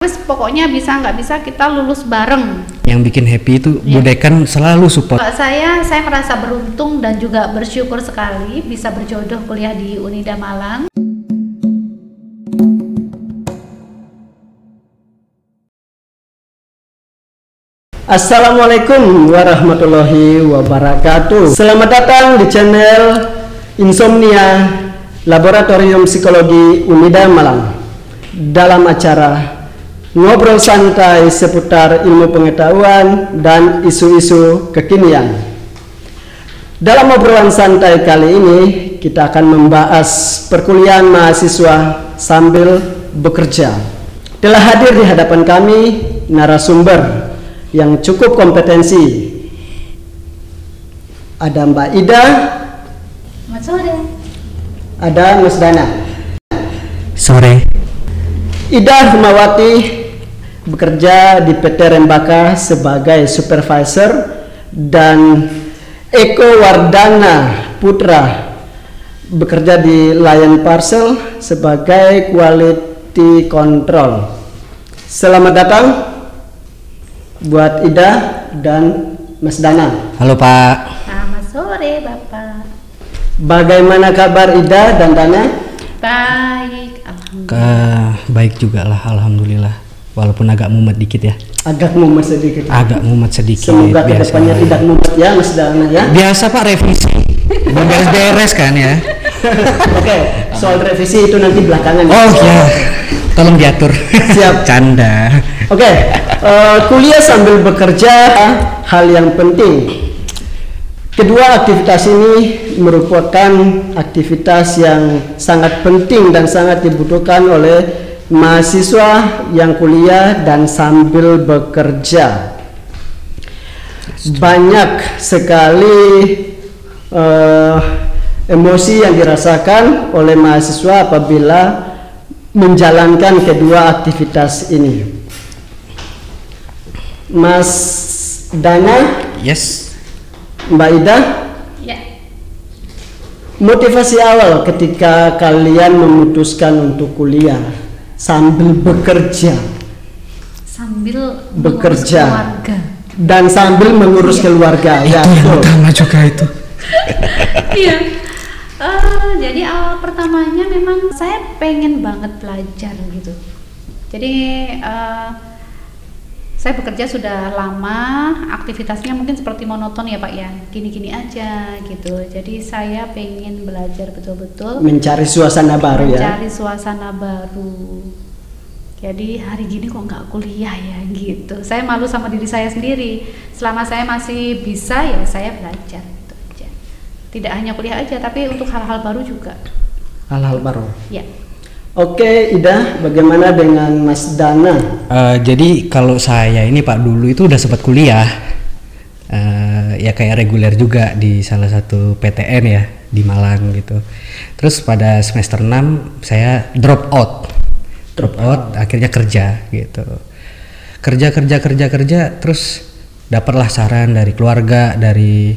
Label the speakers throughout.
Speaker 1: Terus pokoknya bisa nggak bisa kita lulus bareng.
Speaker 2: Yang bikin happy itu
Speaker 1: Iya.
Speaker 2: Budekan selalu support.
Speaker 1: Kalau saya, saya merasa beruntung dan juga bersyukur sekali bisa berjodoh kuliah di Unida Malang.
Speaker 3: Assalamualaikum warahmatullahi wabarakatuh. Selamat datang di channel Insomnia Laboratorium Psikologi Unida Malang. Dalam acara ngobrol santai seputar ilmu pengetahuan dan isu-isu kekinian. Dalam obrolan santai kali ini kita akan membahas perkuliahan mahasiswa sambil bekerja. Telah hadir di hadapan kami narasumber yang cukup kompetensi. Ada Mbak Ida,
Speaker 1: Selamat sore.
Speaker 3: ada Mas Dana.
Speaker 2: Sore.
Speaker 3: Ida Hemawati bekerja di PT Rembaka sebagai supervisor dan Eko Wardana Putra bekerja di Lion Parcel sebagai quality control. Selamat datang buat Ida dan Mas Dana.
Speaker 2: Halo Pak.
Speaker 1: Selamat sore, Bapak.
Speaker 3: Bagaimana kabar Ida dan Dana?
Speaker 1: Baik, alhamdulillah.
Speaker 2: Ke baik juga lah, alhamdulillah. Walaupun agak mumet dikit ya.
Speaker 3: Agak mumet sedikit.
Speaker 2: Agak mumet sedikit.
Speaker 3: Semoga
Speaker 2: biasa.
Speaker 3: ke depannya tidak mumet ya Mas Dana ya.
Speaker 2: Biasa Pak revisi. Beres-beres kan ya.
Speaker 3: Oke, soal revisi itu nanti belakangan.
Speaker 2: Oh ya. Tolong diatur.
Speaker 3: Siap.
Speaker 2: Canda.
Speaker 3: Oke, eh, kuliah sambil bekerja hal yang penting. Kedua aktivitas ini merupakan aktivitas yang sangat penting dan sangat dibutuhkan oleh mahasiswa yang kuliah dan sambil bekerja. Banyak sekali eh, emosi yang dirasakan oleh mahasiswa apabila menjalankan kedua aktivitas ini. Mas Dana,
Speaker 2: Yes.
Speaker 3: Mbak Ida,
Speaker 1: Ya,
Speaker 3: motivasi awal ketika kalian memutuskan untuk kuliah sambil bekerja
Speaker 1: sambil
Speaker 3: Bekerja.
Speaker 1: mengurus keluarga.
Speaker 3: dan sambil mengurus keluarga. Ya,
Speaker 2: Itu yang
Speaker 3: betul.
Speaker 2: utama juga itu.
Speaker 1: Iya. Eh, jadi awal pertamanya memang saya pengen banget belajar gitu. Jadi eh, saya bekerja sudah lama, aktivitasnya mungkin seperti monoton ya Pak ya, gini-gini aja gitu. Jadi saya pengen belajar betul-betul
Speaker 3: mencari suasana baru ya.
Speaker 1: mencari suasana baru. Jadi hari gini kok nggak kuliah ya gitu. Saya malu sama diri saya sendiri. Selama saya masih bisa ya saya belajar gitu aja. Tidak hanya kuliah aja, tapi untuk hal-hal baru juga.
Speaker 3: Hal-hal baru.
Speaker 1: Ya.
Speaker 3: Oke, Ida, bagaimana dengan Mas Dana?
Speaker 2: Eh, jadi kalau saya ini Pak dulu itu udah sempat kuliah, Eh, ya kayak reguler juga di salah satu PTN ya di Malang gitu. Terus pada semester 6 saya drop out, drop out, akhirnya kerja gitu. Kerja kerja kerja kerja, terus dapatlah saran dari keluarga, dari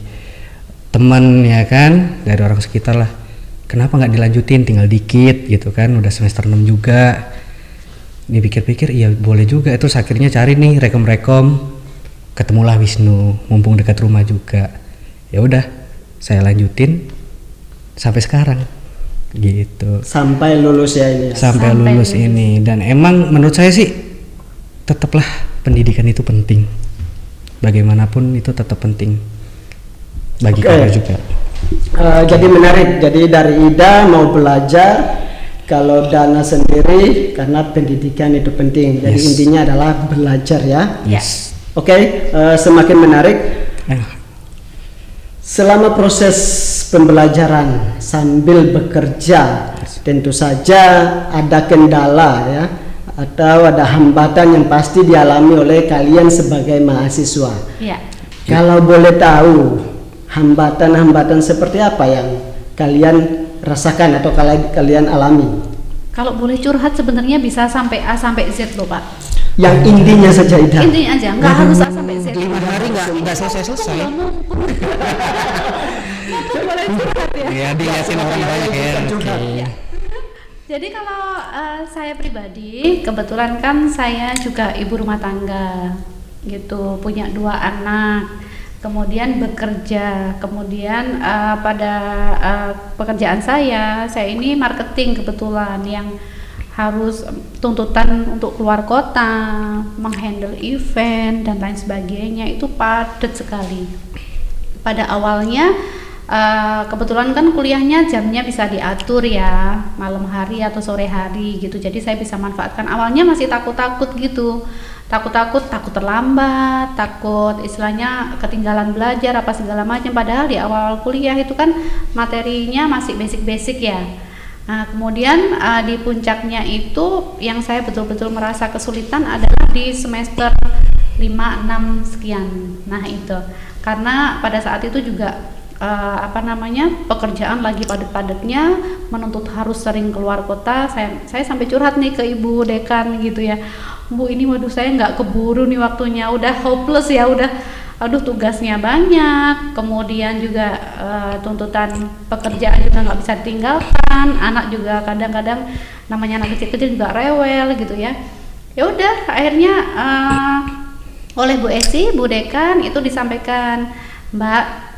Speaker 2: teman ya kan, dari orang sekitar lah. Kenapa nggak dilanjutin, tinggal dikit gitu kan, udah semester 6 juga. Dipikir-pikir iya boleh juga. Terus akhirnya cari nih rekom-rekom. Ketemulah Wisnu mumpung dekat rumah juga. Ya udah saya lanjutin sampai sekarang. Gitu.
Speaker 3: Sampai lulus ya ini. ya?
Speaker 2: sampai,
Speaker 1: Sampai
Speaker 2: lulus
Speaker 1: lulus.
Speaker 2: ini. Dan emang menurut saya sih tetaplah pendidikan itu penting. Bagaimanapun itu tetap penting. Bagi
Speaker 3: Oke.
Speaker 2: kamu juga
Speaker 3: Eh, jadi menarik. Jadi dari Ida mau belajar, kalau Dana sendiri karena pendidikan itu penting. Jadi
Speaker 2: Yes.
Speaker 3: intinya adalah belajar ya.
Speaker 2: yes
Speaker 3: Oke, eh, semakin menarik. Selama proses pembelajaran sambil bekerja, tentu saja ada kendala ya, atau ada hambatan yang pasti dialami oleh kalian sebagai mahasiswa.
Speaker 1: Ya.
Speaker 3: Kalau boleh tahu hambatan-hambatan seperti apa yang kalian rasakan atau kalian kalian alami?
Speaker 1: Kalau boleh curhat sebenarnya bisa sampai A sampai Z loh Pak.
Speaker 3: Yang intinya saja Ida.
Speaker 1: Intinya aja, nggak harus A sampai Z.
Speaker 2: lima hari nggak nggak selesai selesai
Speaker 1: boleh curhat ya.
Speaker 2: ya dilihatin orang banyak ya oke.
Speaker 1: Jadi kalau uh, saya pribadi, kebetulan kan saya juga ibu rumah tangga, gitu, punya dua anak, kemudian bekerja, kemudian uh, pada uh, pekerjaan saya, saya ini marketing kebetulan yang harus tuntutan untuk keluar kota, menghandle event dan lain sebagainya itu padat sekali. Pada awalnya Uh, kebetulan kan kuliahnya jamnya bisa diatur ya malam hari atau sore hari gitu. Jadi saya bisa manfaatkan. Awalnya masih takut-takut gitu. Takut-takut takut terlambat takut istilahnya ketinggalan belajar apa segala macam. Padahal di awal kuliah itu kan materinya masih basic-basic ya. Nah, kemudian uh, di puncaknya itu yang saya betul-betul merasa kesulitan adalah di semester 5 6 sekian. Nah, itu. Karena pada saat itu juga uh, apa namanya pekerjaan lagi padat-padatnya menuntut harus sering keluar kota. Saya saya sampai curhat nih ke ibu dekan gitu ya. Bu ini waduh saya nggak keburu nih waktunya. Udah hopeless ya udah. Aduh tugasnya banyak. Kemudian juga uh, tuntutan pekerjaan juga nggak bisa ditinggalkan. Anak juga kadang-kadang namanya anak kecil-kecil juga rewel gitu ya. Ya udah akhirnya uh, oleh Bu Esi Bu Dekan itu disampaikan Mbak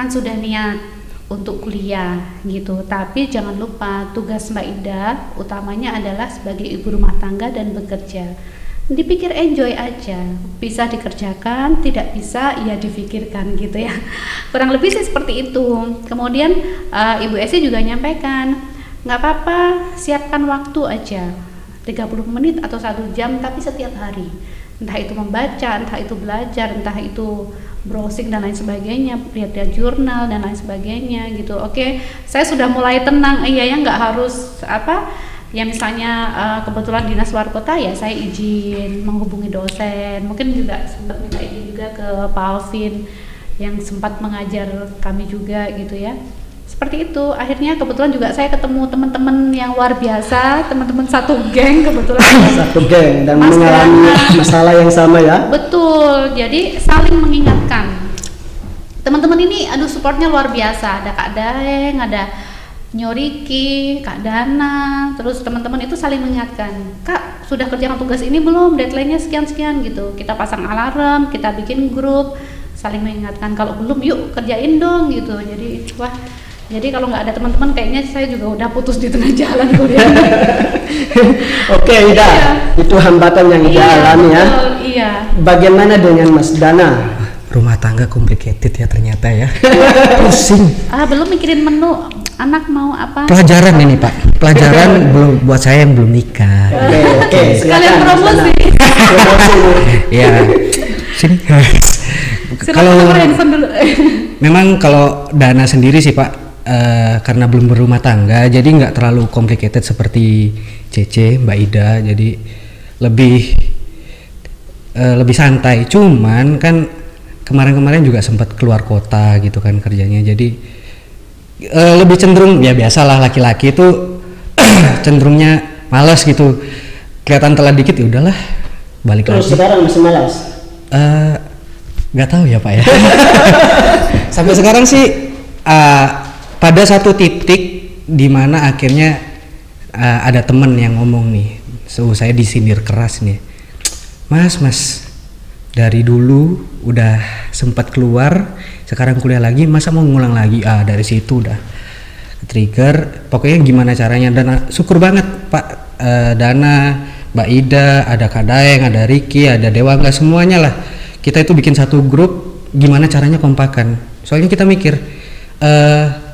Speaker 1: kan sudah niat untuk kuliah gitu. Tapi jangan lupa tugas Mbak Ida utamanya adalah sebagai ibu rumah tangga dan bekerja. Dipikir enjoy aja. Bisa dikerjakan tidak bisa ya difikirkan gitu ya. Kurang lebih sih seperti itu. Kemudian uh, Ibu Esi juga nyampaikan nggak apa-apa siapkan waktu aja. 30 menit atau satu jam tapi setiap hari. Entah itu membaca entah itu belajar entah itu browsing dan lain sebagainya lihat-lihat jurnal dan lain sebagainya gitu. Oke saya sudah mulai tenang. Iya ya nggak harus apa ya misalnya uh, kebetulan dinas luar kota ya saya izin menghubungi dosen. Mungkin juga sempat minta izin juga ke Pak Alvin yang sempat mengajar kami juga gitu ya seperti itu. Akhirnya kebetulan juga saya ketemu teman-teman yang luar biasa teman-teman satu geng kebetulan.
Speaker 3: Satu geng dan Mas mengalami masalah yang sama ya?
Speaker 1: Betul. Jadi saling mengingatkan. Teman-teman ini aduh supportnya luar biasa. Ada kak Daeng ada Nyoriki, Kak Dana, terus teman-teman itu saling mengingatkan, Kak sudah kerjakan tugas ini belum, deadline-nya sekian-sekian gitu. Kita pasang alarm, kita bikin grup, saling mengingatkan. Kalau belum yuk kerjain dong gitu. Jadi wah jadi kalau nggak ada teman-teman kayaknya saya juga udah putus di tengah jalan kuliah.
Speaker 3: Oke, Ida. Iya. Itu hambatan yang Ida iya, alami ya.
Speaker 1: Iya.
Speaker 3: Bagaimana dengan Mas Dana?
Speaker 2: Rumah tangga complicated ya ternyata ya. Pusing.
Speaker 1: Ah, belum mikirin menu. Anak mau apa?
Speaker 2: Pelajaran ini, Pak. Pelajaran belum buat saya yang belum nikah.
Speaker 3: Oke, okay, oke. Okay,
Speaker 1: Sekalian promosi.
Speaker 2: ya. Sini. kalau memang kalau dana sendiri sih Pak uh, karena belum berumah tangga jadi nggak terlalu complicated seperti CC Mbak Ida. Jadi lebih uh, lebih santai. Cuman kan kemarin-kemarin juga sempat keluar kota gitu kan kerjanya. Jadi uh, lebih cenderung ya biasalah laki-laki itu cenderungnya malas gitu. Kelihatan telat dikit ya udahlah balik
Speaker 3: Terus
Speaker 2: lagi.
Speaker 3: sekarang masih malas
Speaker 2: nggak uh, tahu ya pak ya. Sampai sekarang sih uh, pada satu titik di mana akhirnya uh, ada temen yang ngomong nih so saya disindir keras nih. Mas mas dari dulu udah sempat keluar sekarang kuliah lagi masa mau ngulang lagi? Ah dari situ udah. Trigger pokoknya gimana caranya? Dan uh, syukur banget pak uh, Dana Mbak Ida ada Kak Daeng ada Ricky ada Dewa nggak semuanya lah. Kita itu bikin satu grup gimana caranya kompakan. Soalnya kita mikir uh,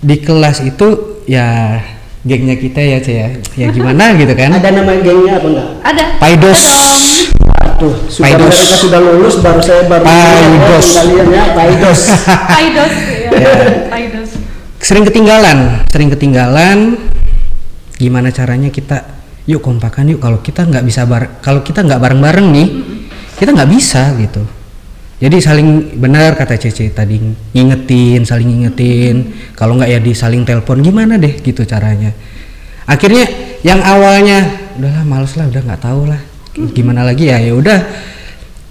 Speaker 2: di kelas itu ya gengnya kita ya Cia ya. Gimana gitu kan?
Speaker 3: Ada nama gengnya apa enggak?
Speaker 1: Ada.
Speaker 2: Paidos.
Speaker 3: Aduh, sudah Paidos. mereka sudah lulus baru saya baru
Speaker 2: Paidos.
Speaker 3: kalian ya Paidos.
Speaker 1: Paidos ya. Paidos.
Speaker 2: Sering ketinggalan sering ketinggalan. Gimana caranya kita yuk kompakan yuk kalau kita nggak bisa bar kalau kita nggak bareng bareng nih kita nggak bisa gitu jadi saling benar kata Cece tadi ngingetin saling ngingetin. Kalau nggak ya di saling telepon gimana deh gitu caranya. Akhirnya yang awalnya udahlah males lah udah nggak tahu lah. Gimana lagi ya? Ya udah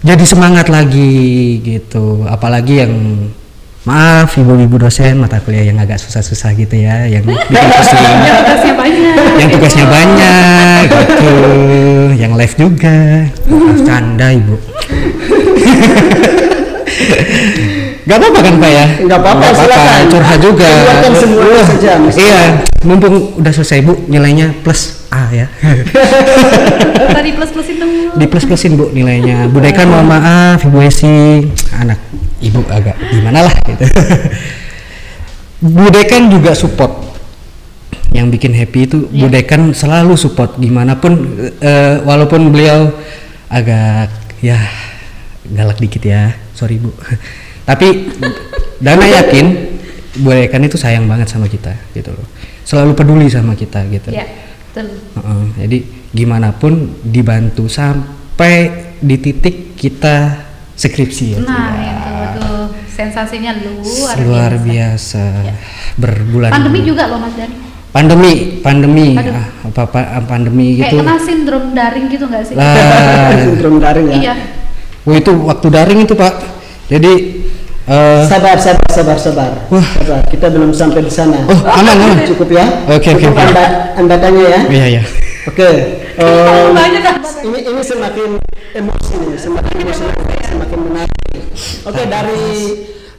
Speaker 2: jadi semangat lagi gitu. Apalagi yang maaf ibu-ibu dosen mata kuliah yang agak susah-susah gitu ya yang bikin pusing
Speaker 1: yang tugasnya banyak.
Speaker 2: Yang tugasnya banyak gitu yang live juga. Maaf canda ibu Gak apa-apa kan Pak ya?
Speaker 3: Nggak apa-apa, silakan.
Speaker 2: curhat juga.
Speaker 3: Keluarkan semuanya
Speaker 2: Wah,
Speaker 3: saja.
Speaker 2: Iya, mumpung udah selesai Bu, nilainya plus A ya.
Speaker 1: tadi plus plus itu
Speaker 2: Di plus-plusin Bu nilainya. Bu Dekan mohon maaf, Ibu Esi, anak Ibu agak gimana lah gitu. Bu Dekan juga support yang bikin happy itu Bu Dekan selalu support gimana pun eh, walaupun beliau agak ya galak dikit ya. Sorry Bu. Tapi Dana yakin Bu Dekan itu sayang banget sama kita gitu loh. Selalu peduli sama kita gitu.
Speaker 1: Ya betul.
Speaker 2: Heeh, jadi gimana pun dibantu sampai di titik kita skripsi ya
Speaker 1: nah itu tuh sensasinya luar,
Speaker 2: luar
Speaker 1: biasa.
Speaker 2: biasa, berbulan
Speaker 1: pandemi juga loh mas Dani.
Speaker 2: Pandemi pandemi.
Speaker 1: Aduh.
Speaker 2: ah, apa apa ah, pandemi
Speaker 1: kayak
Speaker 2: gitu.
Speaker 1: kena sindrom daring gitu nggak sih?
Speaker 2: Lah.
Speaker 3: Sindrom daring ya.
Speaker 1: iya
Speaker 2: wah itu waktu daring itu pak jadi eh,
Speaker 3: Sabar, sabar, sabar, sabar.
Speaker 2: Wah.
Speaker 3: Sabar. Kita belum sampai di sana.
Speaker 2: oh aman aman
Speaker 3: Cukup ya.
Speaker 2: Oke, oke,
Speaker 3: Cukup
Speaker 2: oke.
Speaker 3: Anda, anda tanya ya.
Speaker 2: iya iya
Speaker 3: Oke.
Speaker 1: Kan
Speaker 3: ini ini semakin emosi semakin emosi, semakin menarik. Oke dari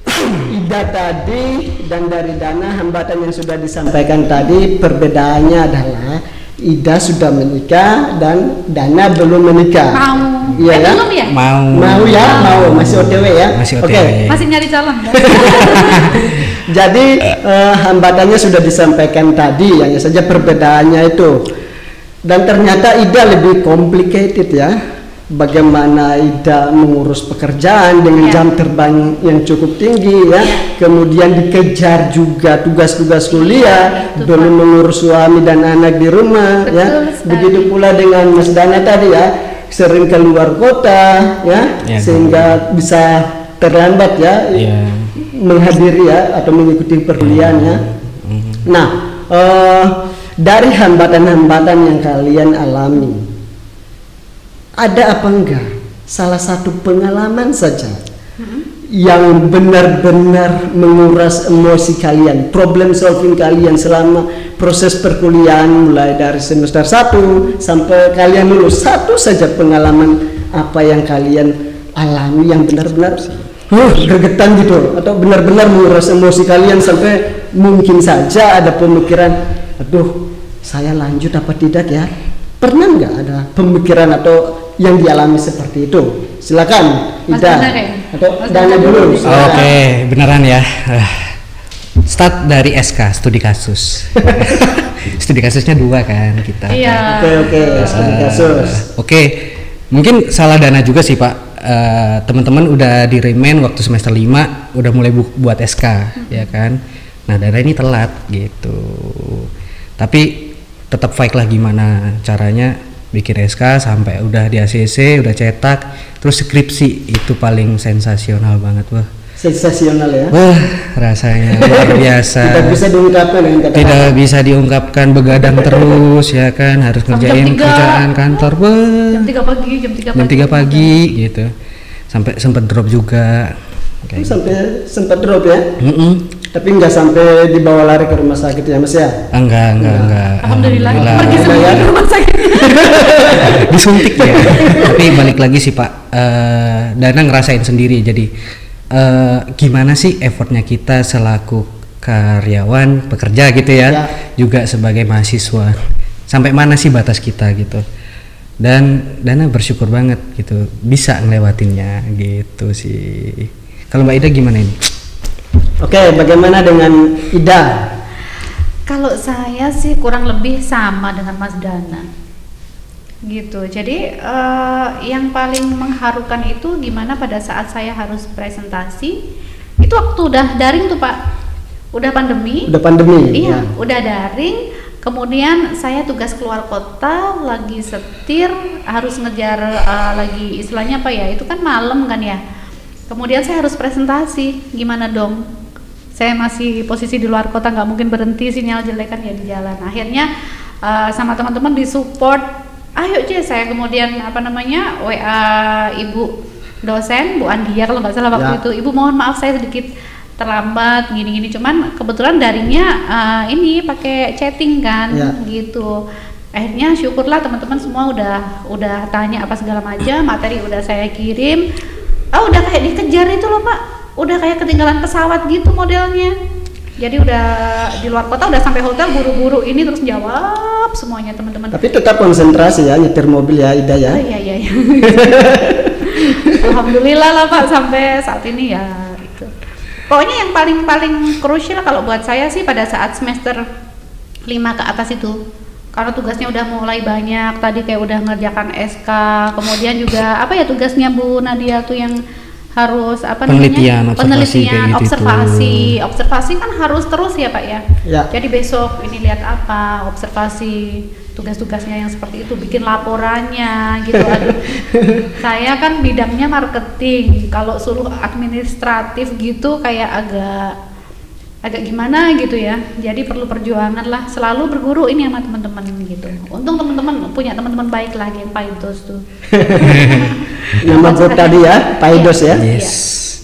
Speaker 3: Ida tadi dan dari Dana hambatan yang sudah disampaikan tadi perbedaannya adalah Ida sudah menikah dan Dana belum menikah.
Speaker 1: mau
Speaker 3: Iya
Speaker 1: eh,
Speaker 3: ya?
Speaker 1: belum ya
Speaker 2: mau
Speaker 3: Mau ya, mau masih OTW ya.
Speaker 2: Masih
Speaker 3: Oke.
Speaker 2: OTW.
Speaker 1: masih nyari calon kan?
Speaker 3: Jadi eh, hambatannya sudah disampaikan tadi, hanya saja perbedaannya itu. Dan ternyata Ida lebih complicated ya. Bagaimana Ida mengurus pekerjaan dengan
Speaker 1: Ya.
Speaker 3: jam terbang yang cukup tinggi ya. Kemudian dikejar juga tugas-tugas kuliah,
Speaker 1: betul,
Speaker 3: belum mengurus suami dan anak di rumah
Speaker 1: Betul
Speaker 3: ya.
Speaker 1: sekali.
Speaker 3: Begitu pula dengan Mas Dana tadi ya, sering keluar kota ya,
Speaker 2: Ya.
Speaker 3: sehingga bisa terlambat ya
Speaker 2: Iya.
Speaker 3: menghadiri ya atau mengikuti perkuliahan ya.
Speaker 2: Mhm.
Speaker 3: Nah, eh, dari hambatan-hambatan yang kalian alami, ada apa enggak? Salah satu pengalaman saja yang benar-benar menguras emosi kalian, problem solving kalian selama proses perkuliahan mulai dari semester 1 sampai kalian lulus. Satu saja pengalaman apa yang kalian alami yang benar-benar huh, gregetan gitu atau benar-benar menguras emosi kalian sampai mungkin saja ada pemikiran aduh saya lanjut apa tidak ya? Pernah nggak ada pemikiran atau yang dialami seperti itu silakan Ida
Speaker 1: Dana kayaknya.
Speaker 3: atau Dana dulu.
Speaker 2: Oke, beneran ya. Ah, Start dari SK, studi kasus. studi kasusnya dua kan kita.
Speaker 1: iya
Speaker 3: oke oke studi kasus
Speaker 2: Oke, mungkin salah dana juga sih Pak. Eh, teman-teman udah di remain waktu semester 5 udah mulai bu- buat SK ya kan. Nah, dana ini telat gitu. Tapi tetap fight lah gimana caranya bikin SK sampai udah di ACC, udah cetak, terus skripsi itu paling sensasional banget wah.
Speaker 3: sensasional ya
Speaker 2: Wah, rasanya luar biasa.
Speaker 3: tidak bisa diungkapkan dengan kata
Speaker 2: Tidak bisa diungkapkan begadang terus ya kan, harus
Speaker 1: Sampai jam
Speaker 2: ngerjain
Speaker 1: tiga.
Speaker 2: kerjaan kantor. Wah,
Speaker 1: jam 3 pagi jam 3
Speaker 2: jam
Speaker 1: pagi
Speaker 2: 3 pagi gitu. Sampai sempet drop juga. gitu.
Speaker 3: sampai sempat drop ya
Speaker 2: Mm-mm.
Speaker 3: Tapi nggak sampai dibawa lari ke rumah sakit ya mas ya
Speaker 2: Ah, Enggak, enggak, enggak.
Speaker 1: alhamdulillah pergi
Speaker 3: Alhamdulillah.
Speaker 1: sendiri
Speaker 3: ya.
Speaker 1: ke rumah sakit
Speaker 2: disuntik ya. Tapi balik lagi sih Pak, eh, Dana ngerasain sendiri. Jadi eh, gimana sih effortnya kita selaku karyawan, pekerja gitu ya,
Speaker 3: Ya.
Speaker 2: juga sebagai mahasiswa. Sampai mana sih batas kita gitu? Dan Dana bersyukur banget gitu, bisa ngelewatinnya gitu sih. Kalau Mbak Ida gimana ini?
Speaker 3: Oke bagaimana dengan Ida
Speaker 1: Kalau saya sih kurang lebih sama dengan Mas Dana. Gitu. Jadi eh, yang paling mengharukan itu gimana pada saat saya harus presentasi itu waktu udah daring tuh Pak. Udah pandemi.
Speaker 3: udah pandemi
Speaker 1: Iya,
Speaker 3: ya.
Speaker 1: udah daring. Kemudian saya tugas keluar kota, lagi setir, harus ngejar eh, lagi istilahnya apa ya? Itu kan malam kan ya. Kemudian saya harus presentasi, gimana dong? Saya masih posisi di luar kota, nggak mungkin berhenti sinyal jelek kan ya di jalan. Akhirnya eh, sama teman-teman disupport, ayo C, saya kemudian apa namanya WA ibu dosen Bu Andia kalau nggak salah waktu
Speaker 3: Ya.
Speaker 1: itu, ibu mohon maaf saya sedikit terlambat gini-gini cuman kebetulan daringnya uh, ini pakai chatting kan
Speaker 3: Ya.
Speaker 1: gitu akhirnya syukurlah teman-teman semua udah udah tanya apa segala macam materi udah saya kirim ah udah kayak dikejar itu loh pak udah kayak ketinggalan pesawat gitu modelnya jadi udah di luar kota udah sampai hotel buru-buru ini terus jawab semuanya teman-teman
Speaker 3: Tapi tetap konsentrasi ya nyetir mobil ya Ida ya.
Speaker 1: Oh, iya iya iya. Alhamdulillah lah Pak sampai saat ini ya itu. Pokoknya yang paling paling krusial kalau buat saya sih pada saat semester 5 ke atas itu. Karena tugasnya udah mulai banyak, tadi kayak udah ngerjakan SK, kemudian juga apa ya tugasnya Bu Nadia tuh yang harus apa
Speaker 2: Penelitian,
Speaker 1: namanya?
Speaker 2: observasi
Speaker 1: penelitian,
Speaker 2: kayak gitu
Speaker 1: observasi, observasi kan harus terus ya Pak ya.
Speaker 3: Ya.
Speaker 1: Jadi besok ini lihat apa, observasi tugas-tugasnya yang seperti itu, bikin laporannya gitu. Aduh, saya kan bidangnya marketing. Kalau suruh administratif gitu kayak agak agak gimana gitu ya. Jadi perlu perjuangan lah. Selalu berguru ini sama teman-teman gitu. Untung teman-teman punya teman-teman baik lah yang Paidos tuh.
Speaker 3: Nama grup tadi ya, Paidos ya.
Speaker 1: Iya.
Speaker 2: Yes,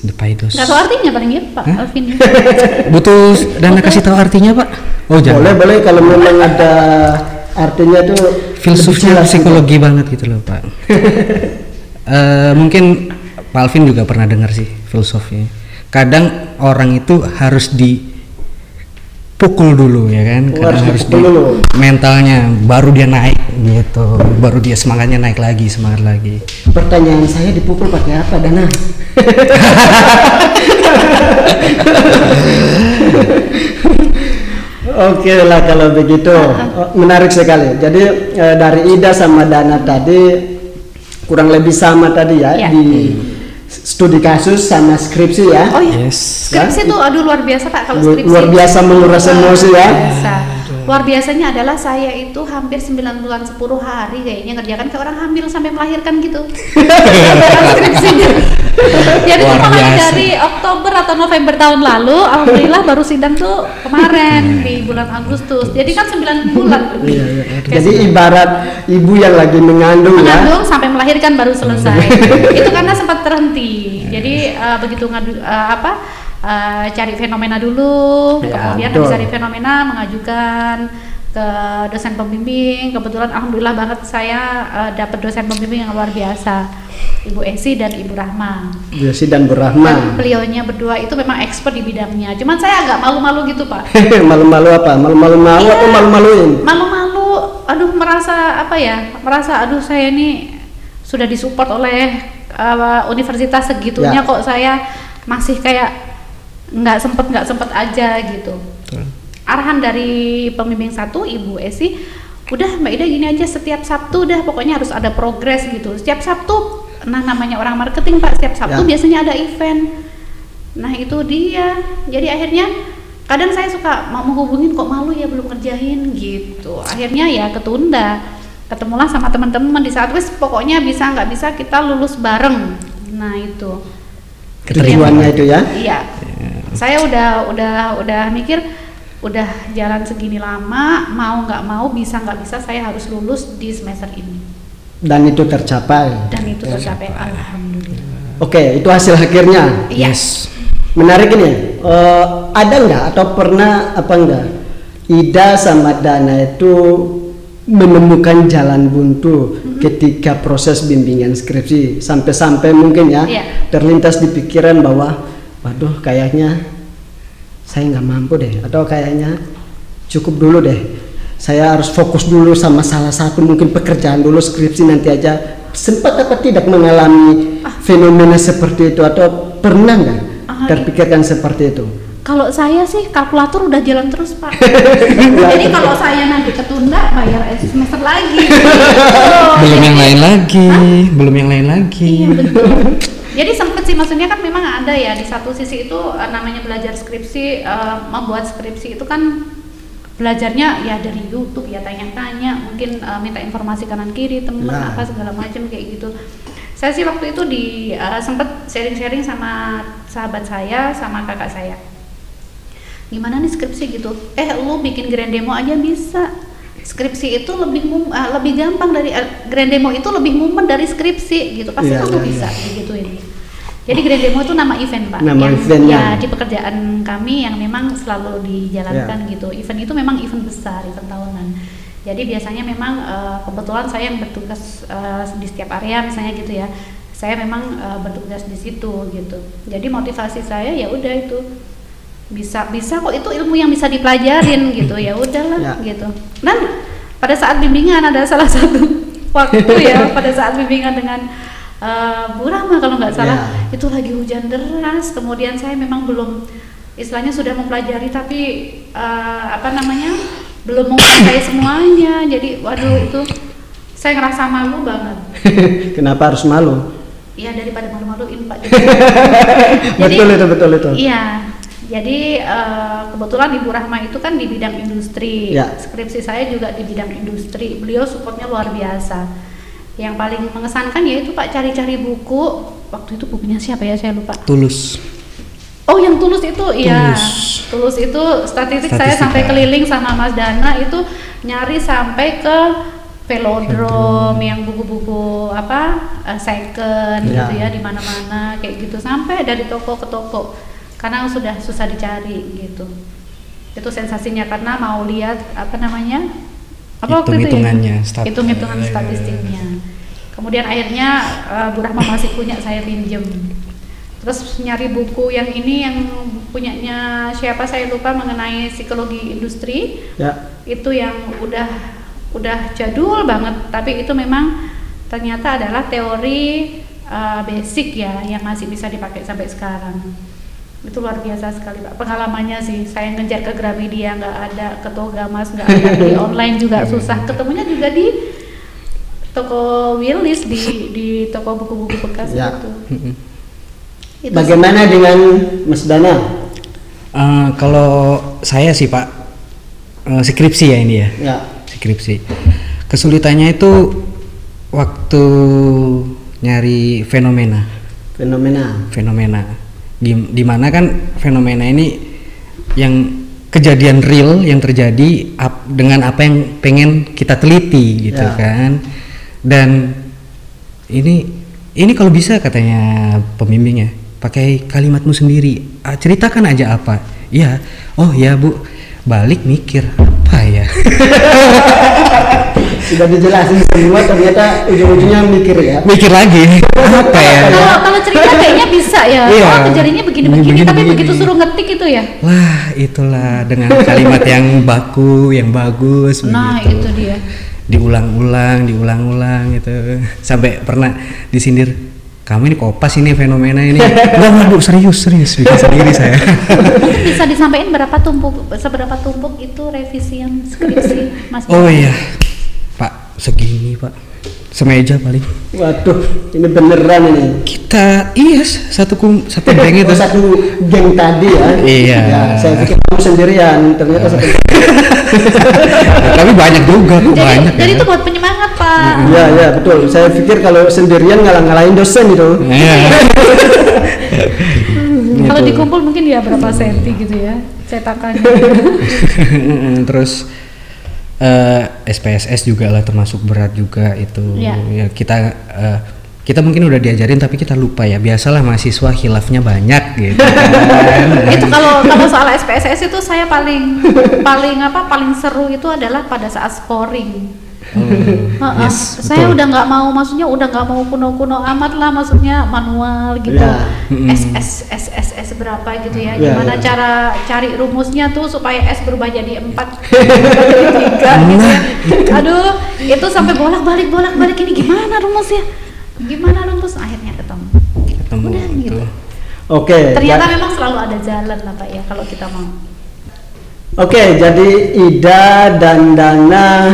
Speaker 2: the Paidos.
Speaker 1: Nggak tahu artinya paling ya Pak Alvin.
Speaker 2: Butuh dana kasih tahu artinya, Pak? Oh, jangan.
Speaker 3: Boleh boleh kalau memang ada artinya tuh
Speaker 2: filsufnya
Speaker 3: gitu.
Speaker 2: psikologi banget gitu loh pak Eh, mungkin Pak Alvin juga pernah dengar sih filsofnya kadang orang itu harus dipukul dulu ya kan
Speaker 3: Oh,
Speaker 2: kadang
Speaker 3: harus
Speaker 2: harus
Speaker 3: dipukul
Speaker 2: di
Speaker 3: dulu.
Speaker 2: mentalnya baru dia naik gitu baru dia semangatnya naik lagi semangat lagi
Speaker 3: Pertanyaan saya dipukul pakai apa Dana? Oke lah kalau begitu menarik sekali. Jadi eh, dari Ida sama Dana tadi kurang lebih sama tadi ya
Speaker 1: Ya.
Speaker 3: di studi kasus sama skripsi ya.
Speaker 1: Oh iya.
Speaker 2: yes
Speaker 1: Skripsi tuh aduh luar biasa Pak kalau
Speaker 3: Lu-
Speaker 1: skripsi.
Speaker 3: luar biasa menguras emosi ya.
Speaker 1: biasa. Luar biasanya adalah saya itu hampir 9 bulan 10 hari kayaknya ngerjakan kayak orang hamil sampai melahirkan gitu. Jadi
Speaker 2: Luar biasa.
Speaker 1: dari Oktober atau November tahun lalu, alhamdulillah baru sidang tuh kemarin di bulan Agustus. Jadi kan 9 bulan.
Speaker 3: Iya, iya.
Speaker 1: Kayak
Speaker 3: Jadi ibarat ibu yang lagi mengandung ya.
Speaker 1: mengandung sampai melahirkan baru selesai. itu karena sempat terhenti. Jadi eh, begitu ngadu eh, apa eh, cari fenomena dulu,
Speaker 3: Ya,
Speaker 1: kemudian
Speaker 3: betul.
Speaker 1: habis cari fenomena mengajukan ke dosen pembimbing. Kebetulan alhamdulillah banget saya eh, dapat dosen pembimbing yang luar biasa. Ibu Esi dan Ibu Rahma.
Speaker 3: Yosi dan
Speaker 1: Dan
Speaker 3: Burahman.
Speaker 1: beliaunya berdua itu memang expert di bidangnya. Cuman saya agak malu-malu gitu, Pak.
Speaker 3: Malu-malu apa? Malu-malu mau
Speaker 1: Iya.
Speaker 3: atau malu-maluin?
Speaker 1: malu-malu aduh merasa apa ya merasa aduh saya ini sudah disupport oleh uh, universitas segitunya
Speaker 3: Ya.
Speaker 1: kok saya masih kayak nggak sempet nggak sempet aja gitu. Arahan dari pembimbing satu ibu Esi udah mbak Ida gini aja setiap Sabtu dah pokoknya harus ada progres gitu. Setiap Sabtu nah namanya orang marketing pak setiap Sabtu
Speaker 3: Ya.
Speaker 1: biasanya ada event. Nah itu dia. Jadi akhirnya kadang saya suka mau menghubungin kok malu ya belum ngerjain gitu. Akhirnya ya ketunda. Ketemulah sama teman-teman di saat wes pokoknya bisa nggak bisa kita lulus bareng. Nah itu.
Speaker 3: Tujuannya itu ya.
Speaker 1: Iya. Saya udah udah udah mikir udah jalan segini lama mau nggak mau bisa nggak bisa saya harus lulus di semester ini
Speaker 3: Dan itu tercapai.
Speaker 1: dan itu tercapai alhamdulillah.
Speaker 3: Oke, itu hasil akhirnya.
Speaker 1: Iya.
Speaker 2: yes
Speaker 3: Menarik ini. eh, ada nggak atau pernah apa enggak Ida sama Dana itu menemukan jalan buntu
Speaker 1: Mm-hmm.
Speaker 3: ketika proses bimbingan skripsi sampai-sampai mungkin ya
Speaker 1: Iya.
Speaker 3: terlintas di pikiran bahwa waduh kayaknya saya nggak mampu deh atau kayaknya cukup dulu deh. Saya harus fokus dulu sama salah satu mungkin pekerjaan dulu skripsi nanti aja. Sempat apa tidak mengalami fenomena seperti itu atau pernah nggak
Speaker 1: Ah,
Speaker 3: terpikirkan seperti itu?
Speaker 1: Kalau saya sih kalkulator udah jalan terus pak. Jadi kalau saya nanti ketunda bayar semester lagi. Oh,
Speaker 2: belum yang lain lagi belum yang lain lagi.
Speaker 1: Iya betul. Jadi sempet sih maksudnya kan memang ada ya di satu sisi itu eh, namanya belajar skripsi, eh, membuat skripsi itu kan belajarnya ya dari YouTube ya tanya-tanya, mungkin eh, minta informasi kanan kiri temen
Speaker 3: Nah.
Speaker 1: apa segala macam kayak gitu. Saya sih waktu itu di eh, sempet sharing-sharing sama sahabat saya sama kakak saya. Gimana nih skripsi gitu? Eh lu bikin grand demo aja bisa. Skripsi itu lebih mum- eh, lebih gampang dari eh, grand demo itu lebih mumet dari skripsi gitu. Pasti
Speaker 3: Iya,
Speaker 1: kamu
Speaker 3: iya,
Speaker 1: bisa
Speaker 3: iya.
Speaker 1: gitu ini. Jadi Grand Demo itu nama event pak.
Speaker 3: Nama
Speaker 1: yang,
Speaker 3: eventnya.
Speaker 1: Ya di pekerjaan kami yang memang selalu dijalankan gitu. Event itu memang event besar, event tahunan. Jadi biasanya memang eh, kebetulan saya yang bertugas eh, di setiap area misalnya gitu ya. Saya memang eh, bertugas di situ gitu. Jadi motivasi saya ya udah itu bisa bisa kok itu ilmu yang bisa dipelajarin gitu ya udahlah
Speaker 3: Ya.
Speaker 1: gitu. Dan pada saat bimbingan ada salah satu waktu ya pada saat bimbingan dengan eh, Bu Rama kalau nggak salah
Speaker 3: Ya.
Speaker 1: itu lagi hujan deras kemudian saya memang belum istilahnya sudah mempelajari tapi eh, apa namanya belum menguasai semuanya jadi waduh itu saya ngerasa malu banget
Speaker 3: Kenapa harus malu?
Speaker 1: ya daripada malu-maluin Pak
Speaker 3: betul itu betul itu.
Speaker 1: Iya. Jadi eh, kebetulan Ibu Rahma itu kan di bidang industri.
Speaker 3: Ya.
Speaker 1: Skripsi saya juga di bidang industri. Beliau supportnya luar biasa. Yang paling mengesankan yaitu Pak cari-cari buku. Waktu itu bukunya siapa ya saya lupa.
Speaker 2: Tulus.
Speaker 1: Oh yang tulus itu iya.
Speaker 2: Tulus.
Speaker 1: Tulus itu statistik, saya
Speaker 2: Statistika.
Speaker 1: sampai keliling sama Mas Dana itu nyari sampai ke velodrome yang buku-buku apa eh, second
Speaker 3: Ya.
Speaker 1: gitu ya di mana-mana kayak gitu sampai dari toko ke toko karena sudah susah dicari gitu. Itu sensasinya karena mau lihat apa namanya? Apa waktu itu ya?
Speaker 2: Hitung-hitungannya, stat-
Speaker 1: Hitung-hitungan
Speaker 2: eh,
Speaker 1: statistiknya. Kemudian akhirnya eh, Bu Rahma masih punya saya pinjem terus nyari buku yang ini yang punyanya siapa saya lupa mengenai psikologi industri
Speaker 3: Ya.
Speaker 1: itu yang udah udah jadul banget tapi itu memang ternyata adalah teori uh, basic ya yang masih bisa dipakai sampai sekarang itu luar biasa sekali pak pengalamannya sih saya ngejar ke Gramedia nggak ada ke Togamas nggak ada di online juga susah ketemunya juga di toko Willis di di toko buku-buku bekas
Speaker 3: Ya.
Speaker 1: itu
Speaker 2: Mm-mm.
Speaker 1: Itu
Speaker 3: Bagaimana dengan Mas Dana?
Speaker 2: Eh, kalau saya sih Pak eh, skripsi ya ini ya.
Speaker 3: Ya.
Speaker 2: Skripsi. Kesulitannya itu waktu nyari fenomena,
Speaker 3: Fenomena.
Speaker 2: fenomena. Di di mana kan fenomena ini yang kejadian real yang terjadi ap- dengan apa yang pengen kita teliti gitu
Speaker 3: Ya.
Speaker 2: kan. Dan ini ini kalau bisa katanya pembimbingnya pakai kalimatmu sendiri. Ah, ceritakan aja apa? Iya. Oh ya bu. Balik mikir apa ya
Speaker 3: Sudah dijelasin semua ternyata ujung-ujungnya mikir ya.
Speaker 2: mikir lagi apa ya
Speaker 1: Kalau kalau cerita kayaknya bisa ya.
Speaker 2: Iya.
Speaker 1: Oh, kejadiannya begini-begini,
Speaker 2: Begini,
Speaker 1: tapi
Speaker 2: begini.
Speaker 1: begitu suruh ngetik itu ya.
Speaker 2: Wah, itulah dengan kalimat yang baku, yang bagus
Speaker 1: Nah,
Speaker 2: begitu.
Speaker 1: itu dia.
Speaker 2: Diulang-ulang, diulang-ulang gitu. Sampai pernah disindir, "Kamu ini kopas ini fenomena ini." Enggak, enggak, Bu, serius, serius bikin sendiri saya.
Speaker 1: Mungkin bisa disampaikan berapa tumpuk seberapa tumpuk itu revisian skripsi Mas.
Speaker 2: oh iya. Segini, Pak. Semeja paling.
Speaker 3: Waduh, ini beneran ini.
Speaker 2: Kita iya satu kum satu geng itu.
Speaker 3: Oh, satu geng tadi ya.
Speaker 2: Iya.
Speaker 3: Ya, saya pikir kamu sendirian, ternyata satu.
Speaker 2: Tapi banyak juga kok
Speaker 1: Jadi,
Speaker 2: banyak.
Speaker 1: jadi
Speaker 2: ya.
Speaker 1: itu buat penyemangat, Pak.
Speaker 3: Iya, iya, betul. Saya pikir kalau sendirian ngalah-ngalahin dosen itu.
Speaker 2: Iya.
Speaker 1: Kalau
Speaker 2: Gitu.
Speaker 1: dikumpul mungkin ya berapa senti gitu ya cetakannya.
Speaker 2: terus eh, SPSS juga lah termasuk berat juga itu
Speaker 1: Iya.
Speaker 2: ya kita eh, kita mungkin udah diajarin tapi kita lupa ya biasalah mahasiswa hilafnya banyak gitu kan
Speaker 1: itu kalau kalau soal SPSS itu saya paling paling apa paling seru itu adalah pada saat scoring.
Speaker 2: Yes,
Speaker 1: saya
Speaker 2: betul.
Speaker 1: udah nggak mau maksudnya udah nggak mau kuno-kuno amat lah maksudnya manual gitu.
Speaker 3: Ya.
Speaker 1: S S S S S berapa gitu ya.
Speaker 3: Ya,
Speaker 1: gimana
Speaker 3: ya.
Speaker 1: cara cari rumusnya tuh supaya S berubah jadi empat. Jadi tiga gitu. Ya aduh itu sampai bolak-balik bolak-balik. Ini gimana rumusnya? Gimana rumus? Akhirnya ketemu.
Speaker 2: Ketemu
Speaker 1: Udah, gitu.
Speaker 3: Oke.
Speaker 1: ternyata
Speaker 3: ja-
Speaker 1: memang selalu ada jalan lah pak ya kalau kita mau.
Speaker 3: Oke, jadi Ida dan Dana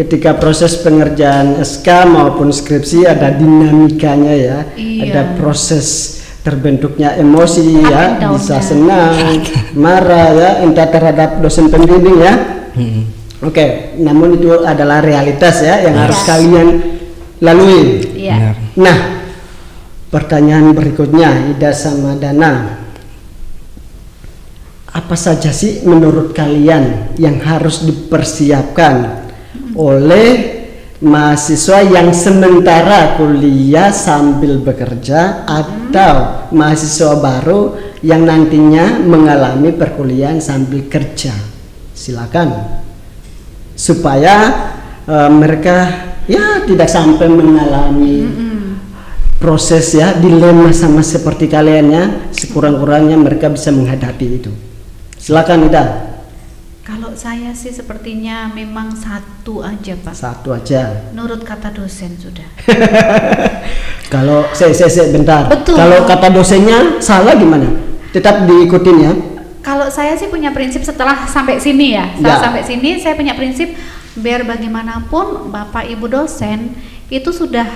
Speaker 3: ketika proses pengerjaan SK maupun skripsi ada dinamikanya ya,
Speaker 1: Iya.
Speaker 3: ada proses terbentuknya emosi
Speaker 1: Up
Speaker 3: ya, bisa senang, marah ya, entah terhadap dosen pembimbing ya.
Speaker 2: Mm-mm.
Speaker 3: Oke, namun itu adalah realitas ya yang harus
Speaker 1: Yes.
Speaker 3: kalian lalui.
Speaker 1: iya
Speaker 2: Benar.
Speaker 3: Nah, pertanyaan berikutnya Ida sama Dana. Apa saja sih menurut kalian yang harus dipersiapkan oleh mahasiswa yang sementara kuliah sambil bekerja atau mahasiswa baru yang nantinya mengalami perkuliahan sambil kerja. Silakan. Supaya eh, mereka ya tidak sampai mengalami proses ya dilema sama seperti kalian ya sekurang-kurangnya mereka bisa menghadapi itu silakan Ida
Speaker 1: saya sih sepertinya memang satu aja Pak.
Speaker 3: satu aja
Speaker 1: Nurut kata dosen sudah.
Speaker 3: kalau saya saya, saya bentar
Speaker 1: Betul.
Speaker 3: kalau kata dosennya salah gimana tetap diikutin ya
Speaker 1: Kalau saya sih punya prinsip setelah sampai sini ya, setelah
Speaker 3: Ya.
Speaker 1: sampai sini saya punya prinsip biar bagaimanapun Bapak Ibu dosen itu sudah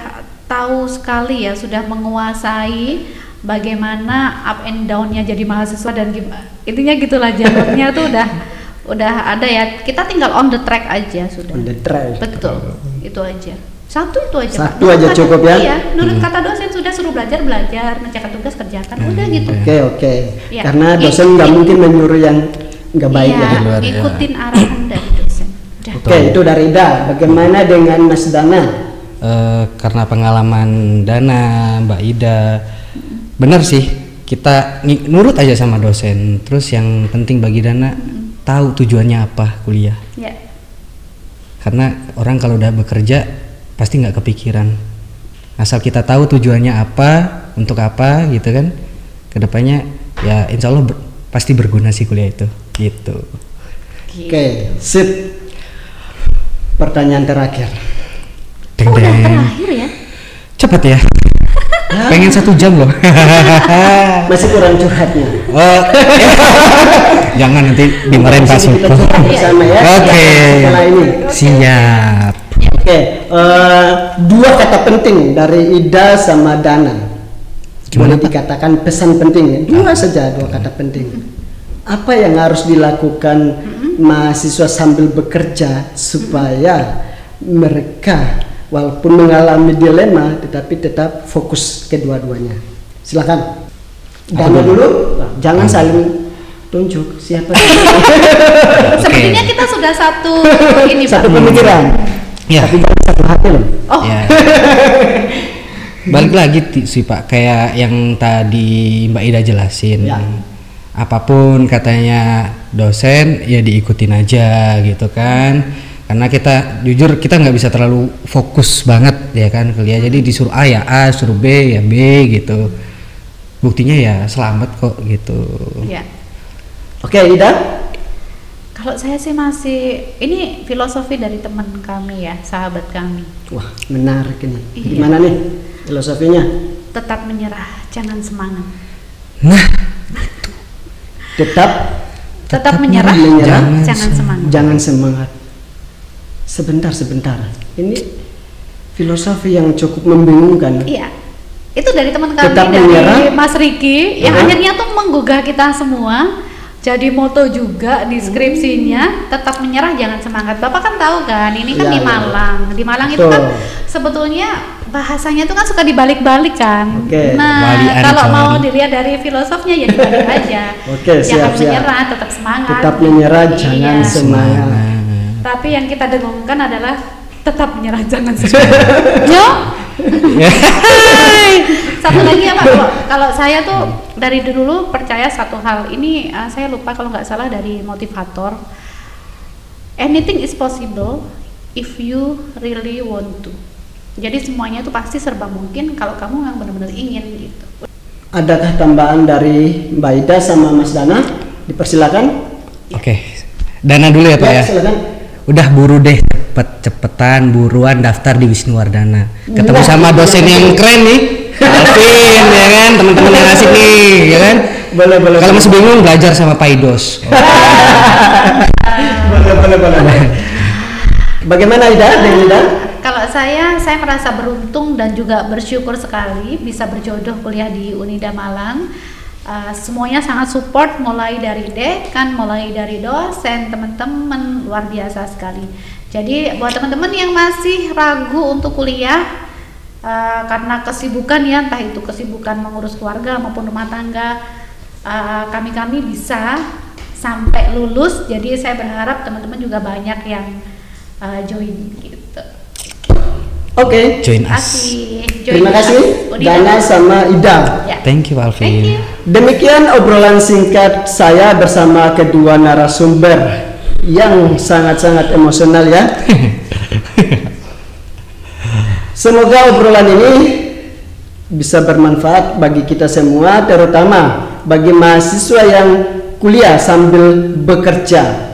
Speaker 1: tahu sekali ya, sudah menguasai bagaimana up and down-nya jadi mahasiswa dan gimana. Intinya gitulah jalurnya tuh udah udah ada ya. Kita tinggal on the track aja sudah.
Speaker 3: On the track.
Speaker 1: Betul. Itu aja. Satu itu aja.
Speaker 3: Satu aja
Speaker 1: kata-
Speaker 3: cukup ya?
Speaker 1: Iya, menurut kata dosen sudah suruh belajar belajar, mengerjakan tugas kerjakan, udah gitu.
Speaker 3: oke oke
Speaker 1: Ya.
Speaker 3: karena dosen nggak
Speaker 1: Ini-
Speaker 3: mungkin menyuruh yang nggak baik
Speaker 1: iya,
Speaker 3: ya
Speaker 2: luar, ya.
Speaker 1: ngikutin arahan dari dosen. Udah.
Speaker 3: oke itu dari Ida bagaimana dengan Mas Dana
Speaker 2: Eh, karena pengalaman Dana, Mbak Ida, benar sih kita nurut aja sama dosen. Terus yang penting bagi Dana tahu tujuannya apa kuliah.
Speaker 1: Ya.
Speaker 2: Karena orang kalau udah bekerja pasti nggak kepikiran. Asal kita tahu tujuannya apa, untuk apa gitu kan. Ke depannya ya insya Allah ber- pasti berguna sih kuliah itu. Gitu.
Speaker 3: oke sip pertanyaan terakhir
Speaker 2: Deng
Speaker 1: Oh, udah
Speaker 2: deng.
Speaker 1: terakhir ya.
Speaker 2: Cepet ya. Pengen satu jam loh.
Speaker 3: masih kurang curhatnya
Speaker 2: Oh, jangan nanti dimarahin Pak Suko.
Speaker 3: bersama ya
Speaker 2: Oke. Siap.
Speaker 3: Oke, eh, dua kata penting dari Ida sama Dana.
Speaker 2: Gimana,
Speaker 3: Boleh
Speaker 2: Pak?
Speaker 3: dikatakan pesan penting. Dua saja dua kata penting. Apa yang harus dilakukan mahasiswa sambil bekerja supaya mereka walaupun mengalami dilema tetapi tetap fokus kedua-duanya. Silakan. Dana dulu, jangan saling tunjuk siapa.
Speaker 1: Sepertinya kita sudah satu ini
Speaker 3: Satu
Speaker 1: Pak.
Speaker 3: pemikiran.
Speaker 2: Ya.
Speaker 3: Tapi jangan satu hati loh.
Speaker 1: Oh,
Speaker 2: Ya. Balik lagi sih Pak, kayak yang tadi Mbak Ida jelasin.
Speaker 3: Ya.
Speaker 2: Apa pun katanya dosen ya diikutin aja gitu kan. Karena kita jujur kita nggak bisa terlalu fokus banget ya kan kuliah. Jadi disuruh A ya A, suruh B ya B gitu. Buktinya ya selamat kok gitu.
Speaker 1: ya.
Speaker 3: Oke, Ida.
Speaker 1: Kalau saya sih masih ini filosofi dari teman kami ya, sahabat kami.
Speaker 3: Wah, menarik ini.
Speaker 1: Iya.
Speaker 3: Gimana nih filosofinya?
Speaker 1: Tetap menyerah, jangan semangat.
Speaker 2: Nah,
Speaker 3: Tetap
Speaker 1: Tetap, menyerah,
Speaker 3: menyerah,
Speaker 1: jangan, semangat.
Speaker 3: jangan semangat. Sebentar, sebentar. Ini filosofi yang cukup membingungkan.
Speaker 1: Iya. Itu dari teman kami
Speaker 3: Tetap
Speaker 1: dari
Speaker 3: menyerah.
Speaker 1: Mas Riki yang
Speaker 3: Aha.
Speaker 1: akhirnya tuh menggugah kita semua. Jadi moto juga di skripsinya tetap menyerah jangan semangat. Bapak kan tahu kan, ini kan
Speaker 3: Iya,
Speaker 1: di
Speaker 3: iya.
Speaker 1: Malang. Di Malang itu kan
Speaker 3: Betul.
Speaker 1: sebetulnya bahasanya itu kan suka dibalik-balik kan.
Speaker 3: Oke.
Speaker 1: Nah,
Speaker 2: Balikan,
Speaker 1: kalau mau dilihat dari filosofnya ya dibalik aja.
Speaker 3: Oke,
Speaker 1: jangan
Speaker 3: siap, siap.
Speaker 1: menyerah, tetap semangat.
Speaker 3: Tetap menyerah,
Speaker 1: Iya.
Speaker 3: jangan semangat.
Speaker 1: Tapi yang kita dengungkan adalah tetap menyerah jangan semangat. Yo. satu lagi ya Pak, kalau, kalau saya tuh dari dulu percaya satu hal ini eh, saya lupa kalau nggak salah dari motivator. Anything is possible if you really want to. Jadi semuanya itu pasti serba mungkin kalau kamu memang benar-benar ingin gitu.
Speaker 3: Adakah tambahan dari Mbak Ida sama Mas Dana? Dipersilakan.
Speaker 2: Oke. Dana dulu ya Pak ya.
Speaker 3: silakan.
Speaker 2: Udah buru deh cepet cepetan buruan daftar di Wisnuwardana. Ketemu sama dosen yang keren nih. Alvin ya kan, teman-teman yang asik nih, ya kan.
Speaker 3: Boleh, boleh.
Speaker 2: Kalau masih bingung belajar sama Pak Idos.
Speaker 3: boleh, boleh, boleh. Bagaimana Ida dengan Ida?
Speaker 1: Kalau saya, saya merasa beruntung dan juga bersyukur sekali bisa berjodoh kuliah di Unida Malang. Uh, semuanya sangat support mulai dari dekan, mulai dari dosen, teman-teman luar biasa sekali. Jadi buat teman-teman yang masih ragu untuk kuliah uh, karena kesibukan ya, entah itu kesibukan mengurus keluarga maupun rumah tangga, uh, kami-kami bisa sampai lulus. Jadi saya berharap teman-teman juga banyak yang uh, join gitu.
Speaker 3: Oke.
Speaker 2: join
Speaker 1: Terima
Speaker 2: us.
Speaker 1: kasih. Join
Speaker 3: Terima kasih. Dana sama Ida.
Speaker 1: Ya.
Speaker 2: Thank you Alvin.
Speaker 1: Thank you.
Speaker 3: Demikian obrolan singkat saya bersama kedua narasumber yang sangat-sangat emosional ya. Semoga obrolan ini bisa bermanfaat bagi kita semua, terutama bagi mahasiswa yang kuliah sambil bekerja.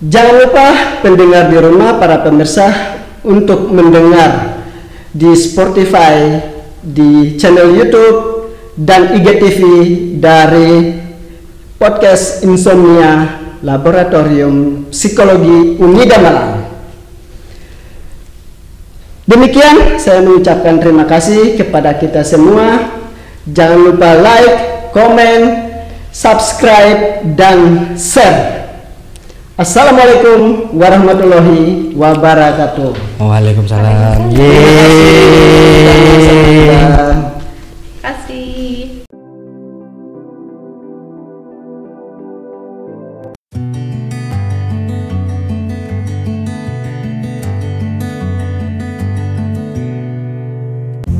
Speaker 3: Jangan lupa pendengar di rumah, para pemirsa, untuk mendengar di Spotify, di channel YouTube, dan IGTV dari podcast Insomnia Laboratorium Psikologi Unida Malang. Demikian saya mengucapkan terima kasih kepada kita semua. Jangan lupa like, komen, subscribe, dan share. Assalamualaikum warahmatullahi wabarakatuh.
Speaker 2: Waalaikumsalam. Yeay.